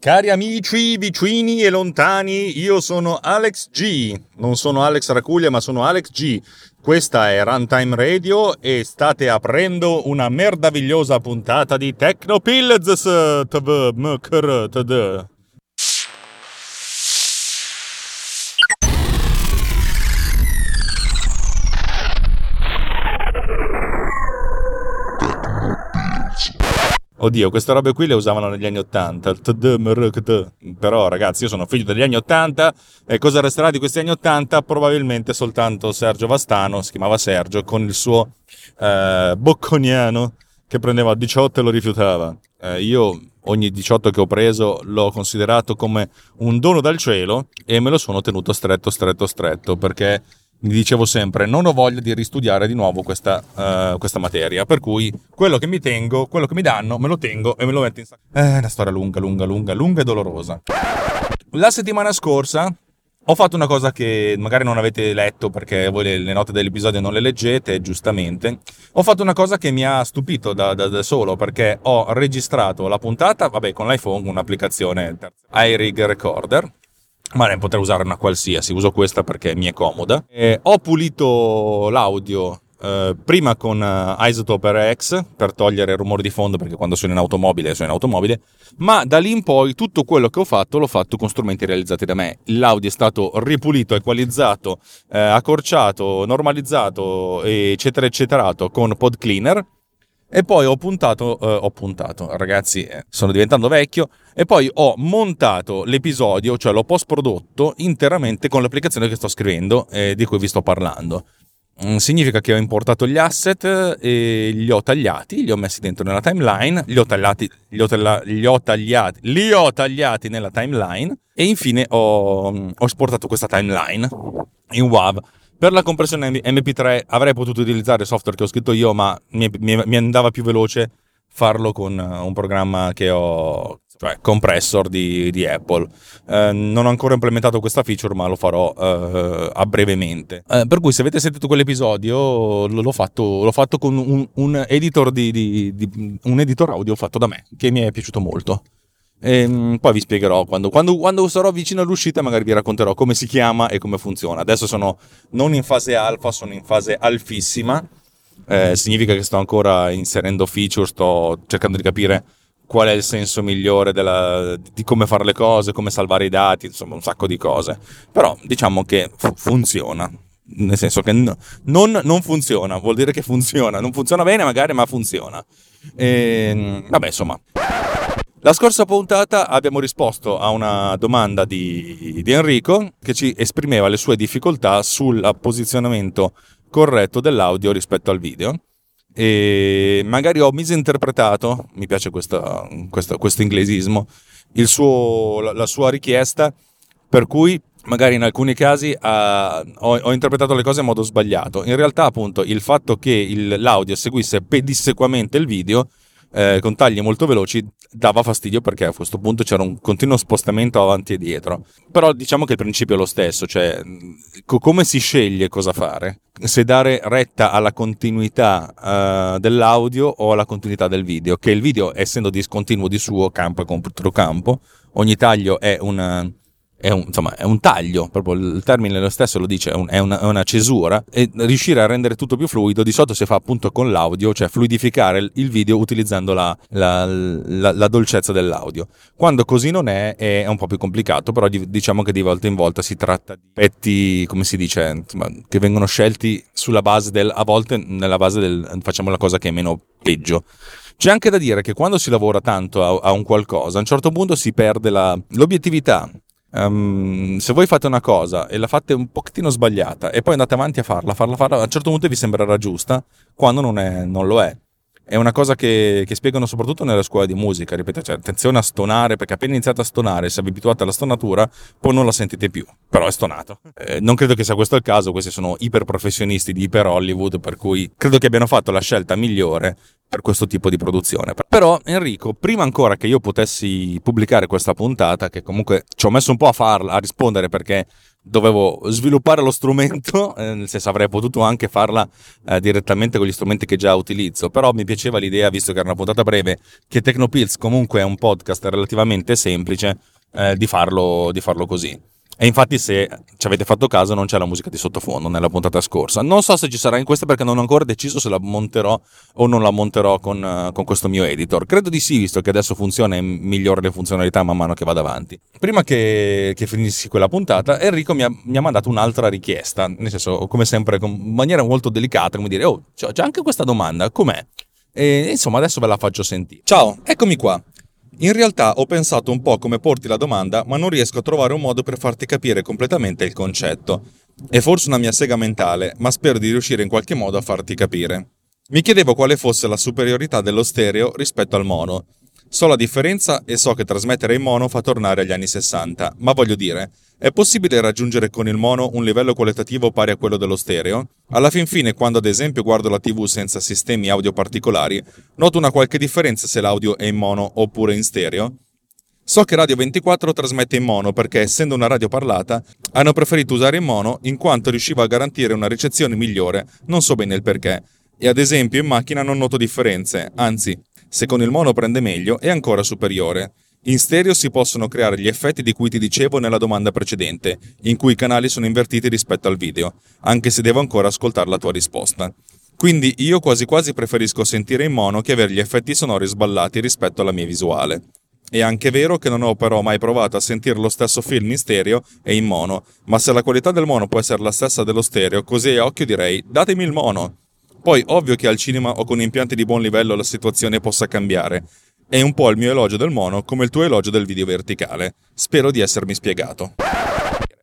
Cari amici vicini e lontani, io sono Alex G. Non sono Alex Racuglia, ma sono Alex G. Questa è Runtime Radio e state aprendo una merdavigliosa puntata di Technopills Oddio, queste robe qui le usavano negli anni 80. Però, ragazzi, io sono figlio degli anni 80 e cosa resterà di questi anni 80? Probabilmente soltanto Sergio Vastano, si chiamava Sergio, con il suo eh, bocconiano che prendeva 18 e lo rifiutava. Eh, io ogni 18 che ho preso l'ho considerato come un dono dal cielo e me lo sono tenuto stretto, stretto, stretto perché mi dicevo sempre non ho voglia di ristudiare di nuovo questa, uh, questa, materia per cui quello che mi tengo quello che mi danno me lo tengo e me lo metto in sacco eh, è una storia lunga lunga lunga lunga e dolorosa. La settimana scorsa ho fatto una cosa che magari non avete letto perché voi le, le note dell'episodio non le leggete giustamente. Ho fatto una cosa che mi ha stupito da, da, da solo perché ho registrato la puntata vabbè con l'iPhone un'applicazione iRig Recorder ma ne potrei usare una qualsiasi, uso questa perché mi è comoda. E ho pulito l'audio eh, prima con uh, Isotope RX per togliere il rumore di fondo perché quando sono in automobile sono in automobile, ma da lì in poi tutto quello che ho fatto l'ho fatto con strumenti realizzati da me. L'audio è stato ripulito, equalizzato, eh, accorciato, normalizzato, eccetera, ecceterato con Pod Cleaner e poi ho puntato, eh, ho puntato, ragazzi, eh, sono diventando vecchio, e poi ho montato l'episodio, cioè l'ho post prodotto interamente con l'applicazione che sto scrivendo e di cui vi sto parlando. Mm, significa che ho importato gli asset e li ho tagliati, li ho messi dentro nella timeline, li ho tagliati, li ho, taglia, li ho tagliati, li ho tagliati nella timeline e infine ho, ho esportato questa timeline in WAV per la compressione MP3 avrei potuto utilizzare il software che ho scritto io, ma mi, mi, mi andava più veloce farlo con eh, un programma che ho, cioè compressor di, di Apple. Eh, non ho ancora implementato questa feature, ma lo farò eh, a brevemente. Eh, per cui, se avete sentito quell'episodio, l'ho fatto, l'ho fatto con un, un, editor di, di, di, un editor audio fatto da me, che mi è piaciuto molto. E, ehm, poi vi spiegherò quando, quando, quando, sarò vicino all'uscita, magari vi racconterò come si chiama e come funziona. Adesso sono non in fase alfa, sono in fase alfissima. Eh, significa che sto ancora inserendo feature, sto cercando di capire qual è il senso migliore della, di come fare le cose, come salvare i dati, insomma, un sacco di cose. Però diciamo che funziona. Nel senso che no, non, non, funziona, vuol dire che funziona. Non funziona bene, magari, ma funziona. E, ehm, vabbè, insomma. La scorsa puntata abbiamo risposto a una domanda di, di, Enrico che ci esprimeva le sue difficoltà sul posizionamento corretto dell'audio rispetto al video e magari ho misinterpretato, mi piace questo, questo, questo inglesismo, suo, la, la, sua richiesta per cui magari in alcuni casi uh, ho, ho, interpretato le cose in modo sbagliato. In realtà appunto il fatto che il, l'audio seguisse pedissequamente il video eh, con tagli molto veloci dava fastidio perché a questo punto c'era un continuo spostamento avanti e dietro. Però diciamo che il principio è lo stesso, cioè co- come si sceglie cosa fare? Se dare retta alla continuità uh, dell'audio o alla continuità del video, che il video essendo discontinuo di suo campo e controcampo, ogni taglio è un è un, insomma, è un taglio, proprio il termine lo stesso lo dice, è, un, è, una, è, una, cesura e riuscire a rendere tutto più fluido di solito si fa appunto con l'audio, cioè fluidificare il video utilizzando la, la, la, la dolcezza dell'audio. Quando così non è, è un po' più complicato, però diciamo che di volta in volta si tratta di petti, come si dice, insomma, che vengono scelti sulla base del, a volte nella base del facciamo la cosa che è meno peggio. C'è anche da dire che quando si lavora tanto a, a un qualcosa, a un certo punto si perde la, l'obiettività Um, se voi fate una cosa e la fate un pochettino sbagliata e poi andate avanti a farla, farla, farla, a un certo punto vi sembrerà giusta quando non, è, non lo è. È una cosa che, che, spiegano soprattutto nelle scuole di musica, ripeto, cioè attenzione a stonare, perché appena iniziate a stonare, se vi abituate alla stonatura, poi non la sentite più, però è stonato. Eh, non credo che sia questo il caso, questi sono iper professionisti di iper Hollywood, per cui credo che abbiano fatto la scelta migliore per questo tipo di produzione. Però Enrico, prima ancora che io potessi pubblicare questa puntata, che comunque ci ho messo un po' a farla, a rispondere perché dovevo sviluppare lo strumento, eh, nel senso avrei potuto anche farla eh, direttamente con gli strumenti che già utilizzo, però mi piaceva l'idea, visto che era una puntata breve, che Tecnopills comunque è un podcast relativamente semplice, eh, di, farlo, di farlo così. E infatti, se ci avete fatto caso, non c'è la musica di sottofondo nella puntata scorsa. Non so se ci sarà in questa perché non ho ancora deciso se la monterò o non la monterò con, uh, con questo mio editor. Credo di sì, visto che adesso funziona e migliora le funzionalità man mano che vado avanti. Prima che, che finissi quella puntata, Enrico mi ha, mi ha, mandato un'altra richiesta. Nel senso, come sempre, in maniera molto delicata, come dire: Oh, c'è anche questa domanda, com'è? E insomma, adesso ve la faccio sentire. Ciao, eccomi qua. In realtà ho pensato un po' come porti la domanda, ma non riesco a trovare un modo per farti capire completamente il concetto. È forse una mia sega mentale, ma spero di riuscire in qualche modo a farti capire. Mi chiedevo quale fosse la superiorità dello stereo rispetto al mono. So la differenza e so che trasmettere in mono fa tornare agli anni 60, ma voglio dire, è possibile raggiungere con il mono un livello qualitativo pari a quello dello stereo? Alla fin fine, quando ad esempio guardo la TV senza sistemi audio particolari, noto una qualche differenza se l'audio è in mono oppure in stereo? So che Radio 24 trasmette in mono perché, essendo una radio parlata, hanno preferito usare in mono in quanto riusciva a garantire una ricezione migliore, non so bene il perché. E ad esempio in macchina non noto differenze, anzi, se con il mono prende meglio è ancora superiore. In stereo si possono creare gli effetti di cui ti dicevo nella domanda precedente, in cui i canali sono invertiti rispetto al video, anche se devo ancora ascoltare la tua risposta. Quindi io quasi quasi preferisco sentire in mono che avere gli effetti sonori sballati rispetto alla mia visuale. È anche vero che non ho però mai provato a sentire lo stesso film in stereo e in mono, ma se la qualità del mono può essere la stessa dello stereo, così a occhio direi datemi il mono. Poi ovvio che al cinema o con impianti di buon livello la situazione possa cambiare, è un po' il mio elogio del mono come il tuo elogio del video verticale. Spero di essermi spiegato.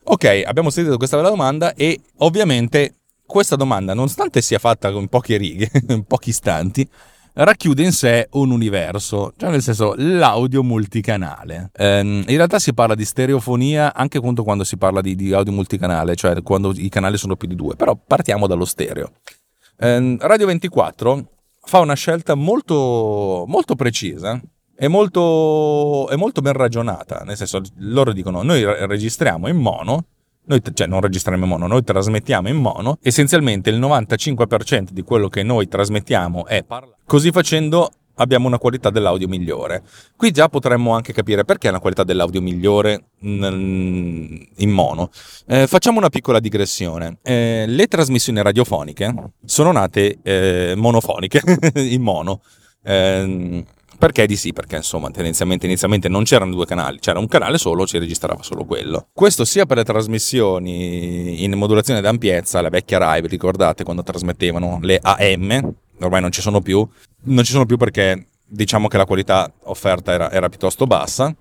Ok, abbiamo sentito questa bella domanda e ovviamente questa domanda, nonostante sia fatta con poche righe, in pochi istanti, racchiude in sé un universo, cioè nel senso l'audio multicanale. Ehm, in realtà si parla di stereofonia anche quando si parla di, di, audio multicanale, cioè quando i canali sono più di due, però partiamo dallo stereo. Ehm, Radio 24 fa una scelta molto, molto precisa e molto, è molto ben ragionata. Nel senso, loro dicono: noi registriamo in mono. Noi, cioè non registriamo in mono, noi trasmettiamo in mono, essenzialmente il 95% di quello che noi trasmettiamo è parlato. Così facendo abbiamo una qualità dell'audio migliore. Qui già potremmo anche capire perché la qualità dell'audio migliore in mono. Eh, facciamo una piccola digressione. Eh, le trasmissioni radiofoniche sono nate eh, monofoniche, in mono. Ehm, perché di sì? Perché insomma tendenzialmente inizialmente non c'erano due canali, c'era un canale solo, ci registrava solo quello. Questo sia per le trasmissioni in modulazione d'ampiezza, la vecchia Rai, vi ricordate quando trasmettevano le AM, ormai non ci sono più, non ci sono più perché diciamo che la qualità offerta era, era piuttosto bassa,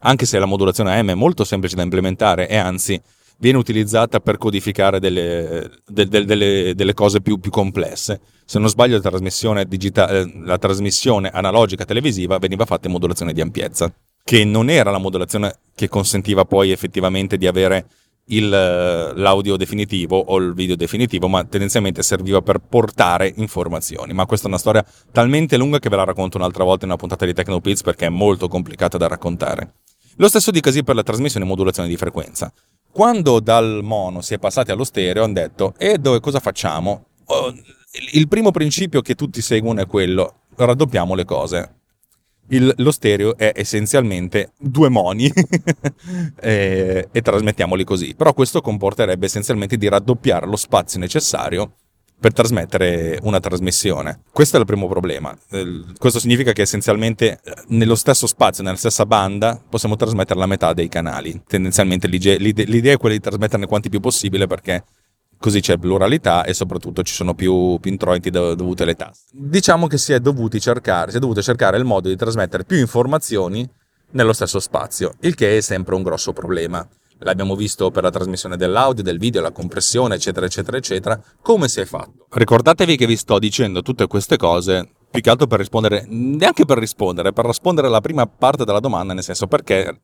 anche se la modulazione AM è molto semplice da implementare e anzi viene utilizzata per codificare delle, de, de, delle, delle cose più, più, complesse. Se non sbaglio la trasmissione, digitale, la trasmissione analogica televisiva veniva fatta in modulazione di ampiezza, che non era la modulazione che consentiva poi effettivamente di avere il, l'audio definitivo o il video definitivo, ma tendenzialmente serviva per portare informazioni. Ma questa è una storia talmente lunga che ve la racconto un'altra volta in una puntata di Technopiz perché è molto complicata da raccontare. Lo stesso dicasi per la trasmissione e modulazione di frequenza. Quando dal mono si è passati allo stereo, hanno detto: E dove cosa facciamo? Oh, il primo principio che tutti seguono è quello: raddoppiamo le cose il, lo stereo è essenzialmente due moni e, e trasmettiamoli così. Però questo comporterebbe essenzialmente di raddoppiare lo spazio necessario per trasmettere una trasmissione. Questo è il primo problema. Questo significa che essenzialmente eh, nello stesso spazio, nella stessa banda, possiamo trasmettere la metà dei canali. Tendenzialmente l'idea è quella di trasmetterne quanti più possibile perché così c'è pluralità e soprattutto ci sono più, più introiti dovute alle tasse. Diciamo che si è, dovuti cercare, si è dovuto cercare il modo di trasmettere più informazioni nello stesso spazio, il che è sempre un grosso problema. L'abbiamo visto per la trasmissione dell'audio, del video, la compressione, eccetera, eccetera, eccetera. Come si è fatto? Ricordatevi che vi sto dicendo tutte queste cose più che altro per rispondere, neanche per rispondere, per rispondere alla prima parte della domanda, nel senso perché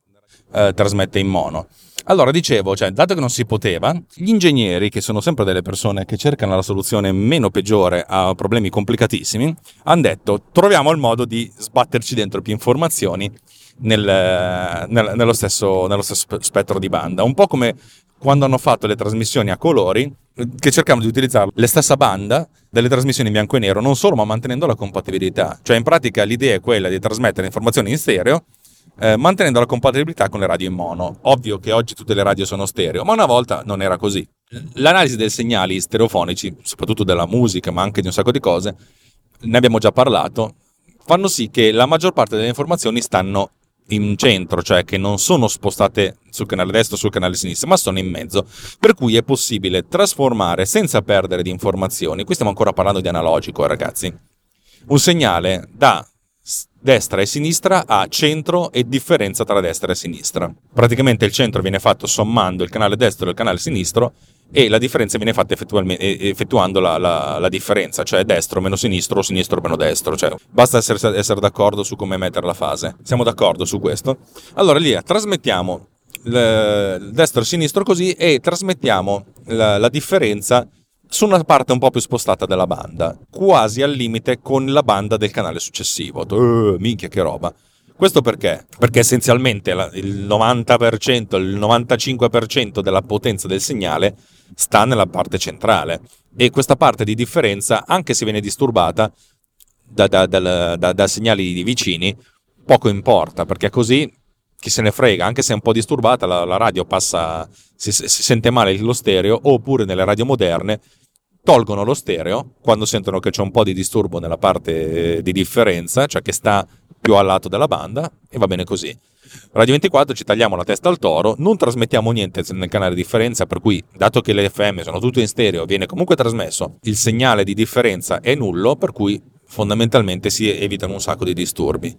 eh, trasmette in mono. Allora, dicevo, cioè, dato che non si poteva, gli ingegneri, che sono sempre delle persone che cercano la soluzione meno peggiore a problemi complicatissimi, hanno detto troviamo il modo di sbatterci dentro più informazioni nel, nel, nello, stesso, nello stesso spettro di banda. Un po' come quando hanno fatto le trasmissioni a colori, che cercavano di utilizzare la stessa banda delle trasmissioni in bianco e nero, non solo, ma mantenendo la compatibilità. Cioè, in pratica l'idea è quella di trasmettere informazioni in stereo, eh, mantenendo la compatibilità con le radio in mono. Ovvio che oggi tutte le radio sono stereo, ma una volta non era così. L'analisi dei segnali stereofonici, soprattutto della musica, ma anche di un sacco di cose, ne abbiamo già parlato, fanno sì che la maggior parte delle informazioni stanno in centro, cioè che non sono spostate sul canale destro o sul canale sinistro, ma sono in mezzo. Per cui è possibile trasformare senza perdere di informazioni. Qui stiamo ancora parlando di analogico, ragazzi. Un segnale da destra e sinistra a centro e differenza tra destra e sinistra. Praticamente il centro viene fatto sommando il canale destro e il canale sinistro e la differenza viene fatta effettuando la, la, la, differenza, cioè destro meno sinistro o sinistro meno destro. Cioè, basta essere, essere, d'accordo su come mettere la fase. Siamo d'accordo su questo? Allora lì trasmettiamo destro e sinistro così e trasmettiamo la, la differenza su una parte un po' più spostata della banda, quasi al limite con la banda del canale successivo. Uh, minchia che roba. Questo perché? Perché essenzialmente il 90%, il 95% della potenza del segnale sta nella parte centrale e questa parte di differenza, anche se viene disturbata da, da, da, da segnali vicini, poco importa perché così chi se ne frega, anche se è un po' disturbata, la, la radio passa, si, si, sente male lo stereo, oppure nelle radio moderne tolgono lo stereo quando sentono che c'è un po' di disturbo nella parte di differenza, cioè che sta più al lato della banda, e va bene così. Radio 24 ci tagliamo la testa al toro, non trasmettiamo niente nel canale di differenza, per cui, dato che le FM sono tutte in stereo, viene comunque trasmesso, il segnale di differenza è nullo, per cui fondamentalmente si evitano un sacco di disturbi.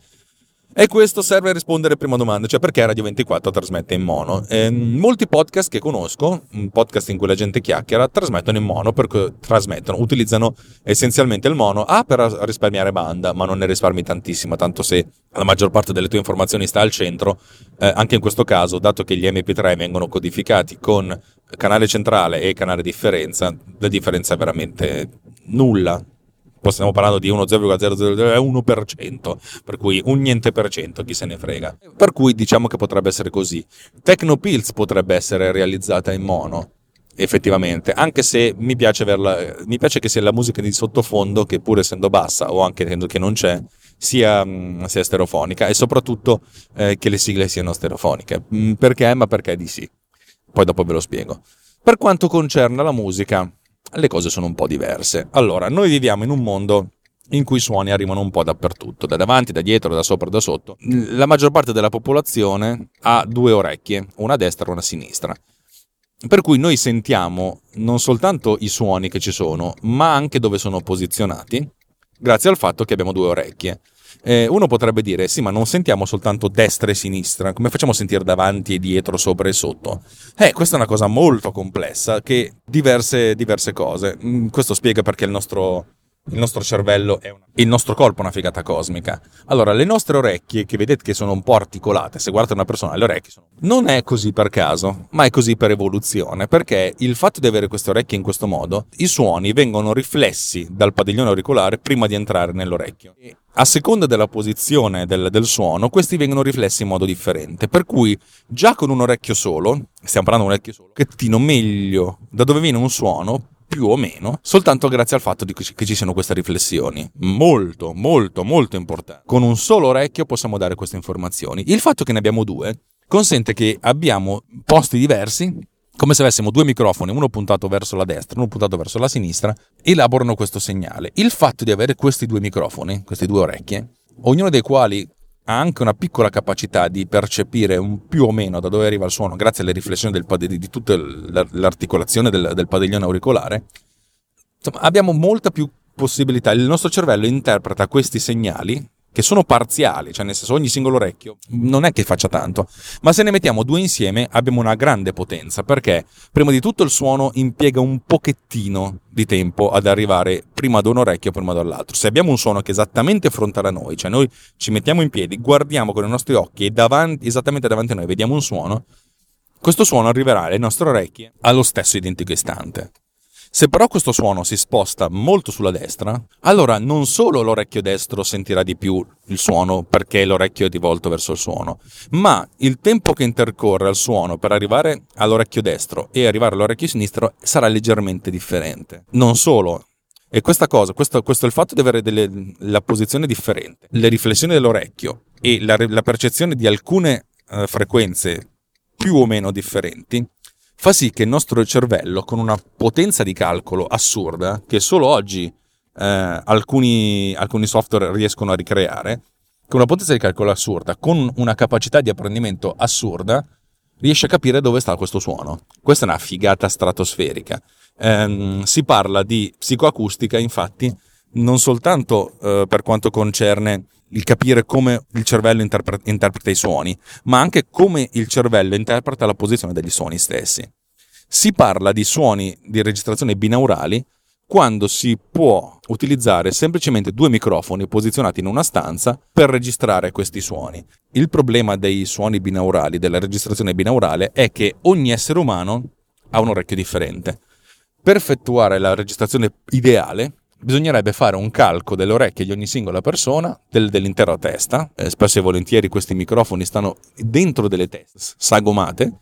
E questo serve a rispondere a prima domanda, cioè perché Radio 24 trasmette in mono. Eh, molti podcast che conosco, podcast in cui la gente chiacchiera, trasmettono in mono perché trasmettono, utilizzano essenzialmente il mono A per risparmiare banda, ma non ne risparmi tantissimo, tanto se la maggior parte delle tue informazioni sta al centro, eh, anche in questo caso, dato che gli MP3 vengono codificati con canale centrale e canale differenza, la differenza è veramente nulla, stiamo parlando di 1,001%, per cui un niente per cento, chi se ne frega. Per cui diciamo che potrebbe essere così. Technopills potrebbe essere realizzata in mono, effettivamente, anche se mi piace, averla, mi piace che sia la musica di sottofondo, che pur essendo bassa o anche che non c'è, sia, sia stereofonica e soprattutto eh, che le sigle siano stereofoniche. Perché? Ma perché di sì. Poi dopo ve lo spiego. Per quanto concerne la musica, le cose sono un po' diverse. Allora, noi viviamo in un mondo in cui i suoni arrivano un po' dappertutto, da davanti, da dietro, da sopra, da sotto. La maggior parte della popolazione ha due orecchie, una a destra e una a sinistra. Per cui noi sentiamo non soltanto i suoni che ci sono, ma anche dove sono posizionati, grazie al fatto che abbiamo due orecchie. Eh, uno potrebbe dire, sì, ma non sentiamo soltanto destra e sinistra, come facciamo a sentire davanti e dietro, sopra e sotto? Eh, questa è una cosa molto complessa che diverse, diverse cose. Mm, questo spiega perché il nostro il nostro cervello è una... il nostro corpo è una figata cosmica. Allora, le nostre orecchie, che vedete che sono un po' articolate, se guardate una persona, le orecchie sono... Non è così per caso, ma è così per evoluzione, perché il fatto di avere queste orecchie in questo modo, i suoni vengono riflessi dal padiglione auricolare prima di entrare nell'orecchio. E a seconda della posizione del, del suono, questi vengono riflessi in modo differente. Per cui, già con un orecchio solo, stiamo parlando di un orecchio solo, che tino meglio da dove viene un suono, più o meno, soltanto grazie al fatto che ci siano queste riflessioni. Molto, molto, molto importante. Con un solo orecchio possiamo dare queste informazioni. Il fatto che ne abbiamo due consente che abbiamo posti diversi, come se avessimo due microfoni, uno puntato verso la destra, uno puntato verso la sinistra, elaborano questo segnale. Il fatto di avere questi due microfoni, queste due orecchie, ognuno dei quali ha anche una piccola capacità di percepire un più o meno da dove arriva il suono grazie alle riflessioni pad- di tutta l'articolazione del, del padiglione auricolare, insomma, abbiamo molta più possibilità. Il nostro cervello interpreta questi segnali che sono parziali, cioè nel senso ogni singolo orecchio non è che faccia tanto, ma se ne mettiamo due insieme abbiamo una grande potenza, perché prima di tutto il suono impiega un pochettino di tempo ad arrivare prima ad un orecchio prima dall'altro. Se abbiamo un suono che è esattamente frontale a noi, cioè noi ci mettiamo in piedi, guardiamo con i nostri occhi e davanti, esattamente davanti a noi vediamo un suono, questo suono arriverà alle nostre orecchie allo stesso identico istante. Se però questo suono si sposta molto sulla destra, allora non solo l'orecchio destro sentirà di più il suono perché l'orecchio è rivolto verso il suono, ma il tempo che intercorre al suono per arrivare all'orecchio destro e arrivare all'orecchio sinistro sarà leggermente differente. Non solo, e questa cosa, questo, questo è il fatto di avere delle, la posizione differente, le riflessioni dell'orecchio e la, la percezione di alcune uh, frequenze più o meno differenti, fa sì che il nostro cervello, con una potenza di calcolo assurda, che solo oggi eh, alcuni, alcuni software riescono a ricreare, con una potenza di calcolo assurda, con una capacità di apprendimento assurda, riesce a capire dove sta questo suono. Questa è una figata stratosferica. Eh, si parla di psicoacustica, infatti, non soltanto eh, per quanto concerne il capire come il cervello interpre- interpreta i suoni, ma anche come il cervello interpreta la posizione degli suoni stessi. Si parla di suoni di registrazione binaurali quando si può utilizzare semplicemente due microfoni posizionati in una stanza per registrare questi suoni. Il problema dei suoni binaurali, della registrazione binaurale, è che ogni essere umano ha un orecchio differente. Per effettuare la registrazione ideale bisognerebbe fare un calco delle orecchie di ogni singola persona, del, dell'intera testa. Eh, spesso e volentieri questi microfoni stanno dentro delle teste sagomate,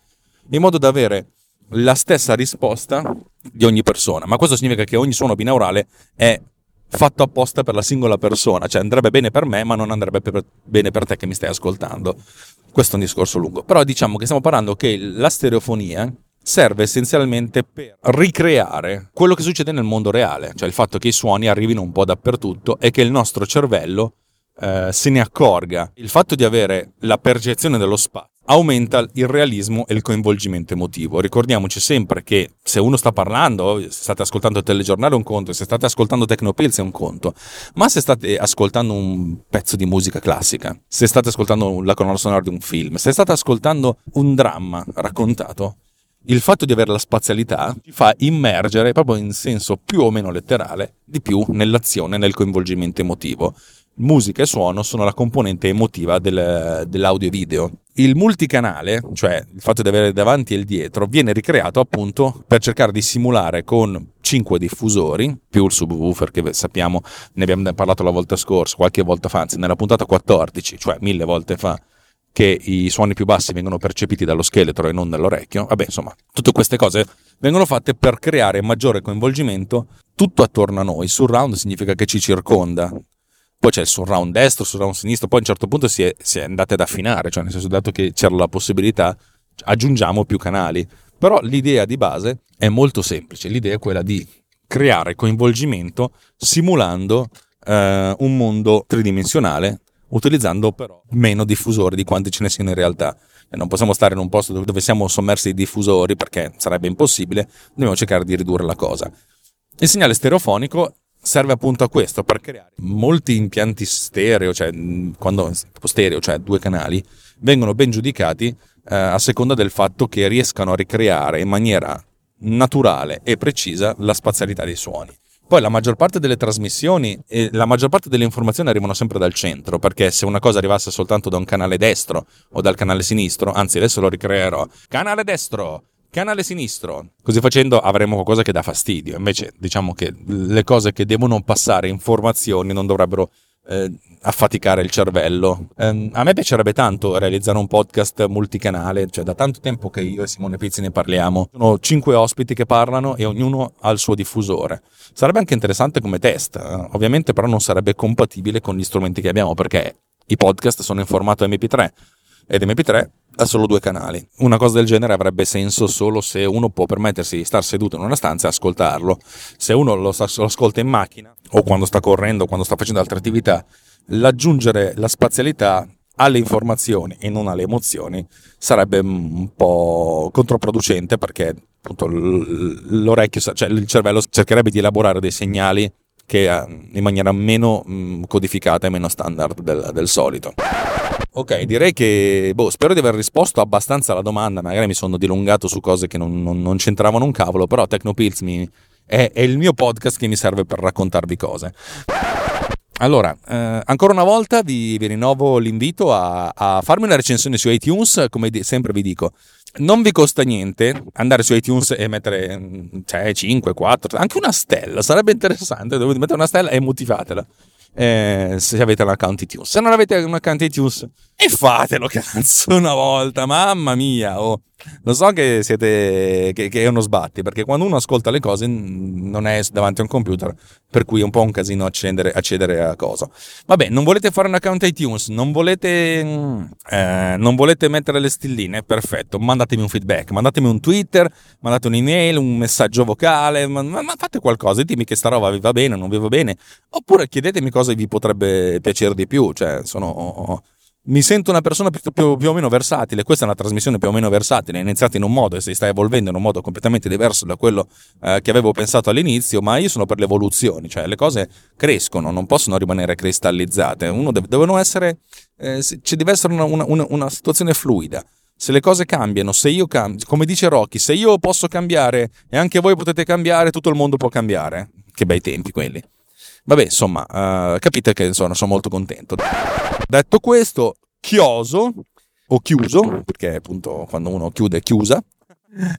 in modo da avere la stessa risposta di ogni persona. Ma questo significa che ogni suono binaurale è fatto apposta per la singola persona, cioè andrebbe bene per me, ma non andrebbe per, bene per te che mi stai ascoltando. Questo è un discorso lungo. Però diciamo che stiamo parlando che la stereofonia serve essenzialmente per ricreare quello che succede nel mondo reale, cioè il fatto che i suoni arrivino un po' dappertutto e che il nostro cervello eh, se ne accorga. Il fatto di avere la percezione dello spazio aumenta il realismo e il coinvolgimento emotivo. Ricordiamoci sempre che se uno sta parlando, se state ascoltando il telegiornale è un conto, se state ascoltando Tecnopills è un conto, ma se state ascoltando un pezzo di musica classica, se state ascoltando la colonna sonora di un film, se state ascoltando un dramma raccontato, il fatto di avere la spazialità ti fa immergere proprio in senso più o meno letterale di più nell'azione, nel coinvolgimento emotivo. Musica e suono sono la componente emotiva del, dell'audio video. Il multicanale, cioè il fatto di avere davanti e il dietro, viene ricreato appunto per cercare di simulare con 5 diffusori, più il subwoofer che sappiamo, ne abbiamo parlato la volta scorsa, qualche volta fa, anzi nella puntata 14, cioè mille volte fa, che i suoni più bassi vengono percepiti dallo scheletro e non dall'orecchio. Vabbè, insomma, tutte queste cose vengono fatte per creare maggiore coinvolgimento tutto attorno a noi. Surround significa che ci circonda. Poi c'è il surround destro, il surround sinistro, poi a un certo punto si è, si è andate ad affinare, cioè nel senso dato che c'era la possibilità, aggiungiamo più canali. Però l'idea di base è molto semplice, l'idea è quella di creare coinvolgimento simulando eh, un mondo tridimensionale utilizzando però meno diffusori di quanti ce ne siano in realtà. E non possiamo stare in un posto dove siamo sommersi di diffusori perché sarebbe impossibile, dobbiamo cercare di ridurre la cosa. Il segnale stereofonico serve appunto a questo, per creare molti impianti stereo, cioè quando stereo, cioè due canali, vengono ben giudicati eh, a seconda del fatto che riescano a ricreare in maniera naturale e precisa la spazialità dei suoni. Poi la maggior parte delle trasmissioni e la maggior parte delle informazioni arrivano sempre dal centro, perché se una cosa arrivasse soltanto da un canale destro o dal canale sinistro, anzi adesso lo ricreerò, canale destro, canale sinistro. Così facendo avremo qualcosa che dà fastidio. Invece diciamo che le cose che devono passare informazioni non dovrebbero eh, affaticare il cervello. Eh, a me piacerebbe tanto realizzare un podcast multicanale, cioè da tanto tempo che io e Simone Pizzi ne parliamo. Sono cinque ospiti che parlano e ognuno ha il suo diffusore. Sarebbe anche interessante come test, eh? ovviamente però non sarebbe compatibile con gli strumenti che abbiamo perché i podcast sono in formato MP3 ed MP3 ha solo due canali. Una cosa del genere avrebbe senso solo se uno può permettersi di stare seduto in una stanza e ascoltarlo. Se uno lo, lo ascolta in macchina o quando sta correndo o quando sta facendo altre attività, l'aggiungere la spazialità alle informazioni e non alle emozioni sarebbe un po' controproducente perché appunto l'orecchio, cioè il cervello cercherebbe di elaborare dei segnali che eh, in maniera meno codificata e meno standard del, del solito. Ok, direi che boh, spero di aver risposto abbastanza alla domanda. Magari mi sono dilungato su cose che non, non, non c'entravano un cavolo, però Tecnopills mi, è, è, il mio podcast che mi serve per raccontarvi cose. Allora, eh, ancora una volta vi, vi rinnovo l'invito a, a, farmi una recensione su iTunes, come di, sempre vi dico. Non vi costa niente andare su iTunes e mettere cioè, 5, 4, anche una stella, sarebbe interessante, dovete mettere una stella e motivatela. Eh, se avete un account iTunes. Se non avete un account iTunes, e fatelo cazzo una volta, mamma mia. Oh. Lo so che siete che, che, è uno sbatti, perché quando uno ascolta le cose non è davanti a un computer, per cui è un po' un casino accendere, accedere a cosa. Vabbè, non volete fare un account iTunes, non volete, mm, eh, non volete mettere le stilline, perfetto, mandatemi un feedback, mandatemi un Twitter, mandate un'email, un messaggio vocale, ma, ma fate qualcosa, ditemi che sta roba vi va bene, non vi va bene, oppure chiedetemi cosa vi potrebbe piacere di più, cioè sono mi sento una persona più, più, più, o meno versatile. Questa è una trasmissione più o meno versatile. È iniziata in un modo e si sta evolvendo in un modo completamente diverso da quello eh, che avevo pensato all'inizio. Ma io sono per le evoluzioni, cioè le cose crescono, non possono rimanere cristallizzate. Uno deve, devono essere, eh, ci deve essere una, una, una, una, situazione fluida. Se le cose cambiano, se io cambio, come dice Rocky, se io posso cambiare e anche voi potete cambiare, tutto il mondo può cambiare. Che bei tempi quelli. Vabbè, insomma, uh, capite che insomma, sono molto contento. Detto questo, chioso o chiuso, perché appunto quando uno chiude è chiusa,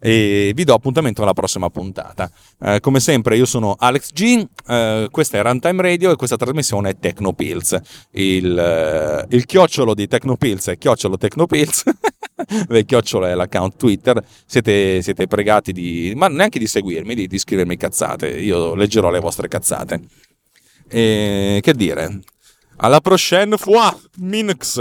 e vi do appuntamento alla prossima puntata. Eh, come sempre io sono Alex G, eh, questa è Runtime Radio e questa trasmissione è Tecnopills. Il, eh, il chiocciolo di Tecnopills è chiocciolo Tecnopills, il chiocciolo è l'account Twitter, siete, siete, pregati di, ma neanche di seguirmi, di, di scrivermi cazzate, io leggerò le vostre cazzate. E che dire? Alla prochaine fois, Minx!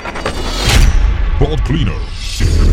Pod Cleaner.